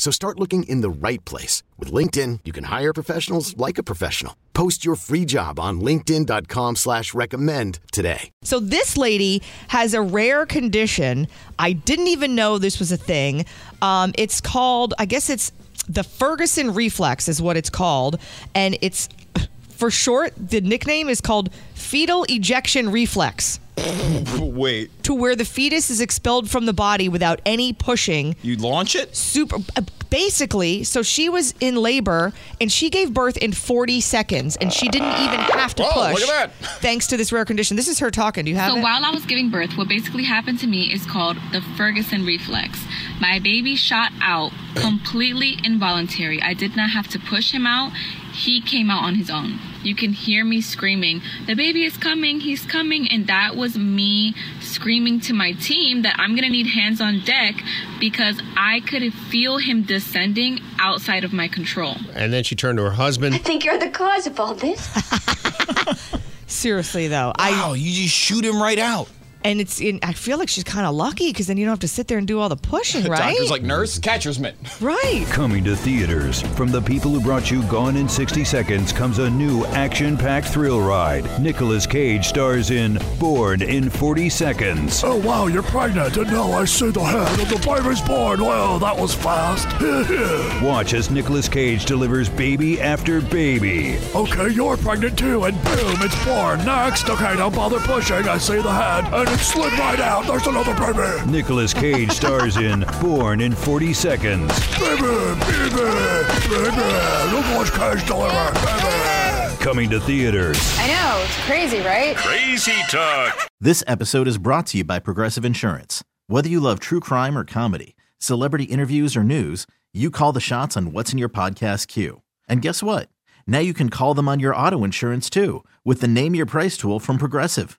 So start looking in the right place. With LinkedIn, you can hire professionals like a professional. Post your free job on linkedin.com slash recommend today. So this lady has a rare condition. I didn't even know this was a thing. Um, it's called, I guess it's the Ferguson reflex is what it's called. And it's, for short, the nickname is called fetal ejection reflex. Wait, to where the fetus is expelled from the body without any pushing. you launch it? Super, uh, basically, so she was in labor and she gave birth in 40 seconds and she didn't even have to Whoa, push. look at that. Thanks to this rare condition. This is her talking. Do you have So it? while I was giving birth, what basically happened to me is called the Ferguson reflex. My baby shot out completely involuntary. I did not have to push him out. He came out on his own. You can hear me screaming, "The baby is coming. He's coming." And that was me screaming to my team that I'm going to need hands on deck because I could feel him descending outside of my control. And then she turned to her husband. I think you're the cause of all this. Seriously though, I Wow, you just shoot him right out. And it's in, I feel like she's kind of lucky because then you don't have to sit there and do all the pushing, right? Doctor's like nurse, catcher's mitt. right. Coming to theaters. From the people who brought you Gone in 60 Seconds comes a new action packed thrill ride. Nicolas Cage stars in Born in 40 Seconds. Oh wow, you're pregnant, and now I see the head, of the baby's born. Well, that was fast. Watch as Nicolas Cage delivers baby after baby. okay, you're pregnant too, and boom, it's born. Next, okay, don't bother pushing. I see the head, and it slid right out. There's another baby. Nicolas Cage stars in Born in 40 Seconds. Baby, baby, baby. Look what Cage deliver, baby. Coming to theaters. I know, it's crazy, right? Crazy Talk. This episode is brought to you by Progressive Insurance. Whether you love true crime or comedy, celebrity interviews or news, you call the shots on what's in your podcast queue. And guess what? Now you can call them on your auto insurance too with the Name Your Price tool from Progressive.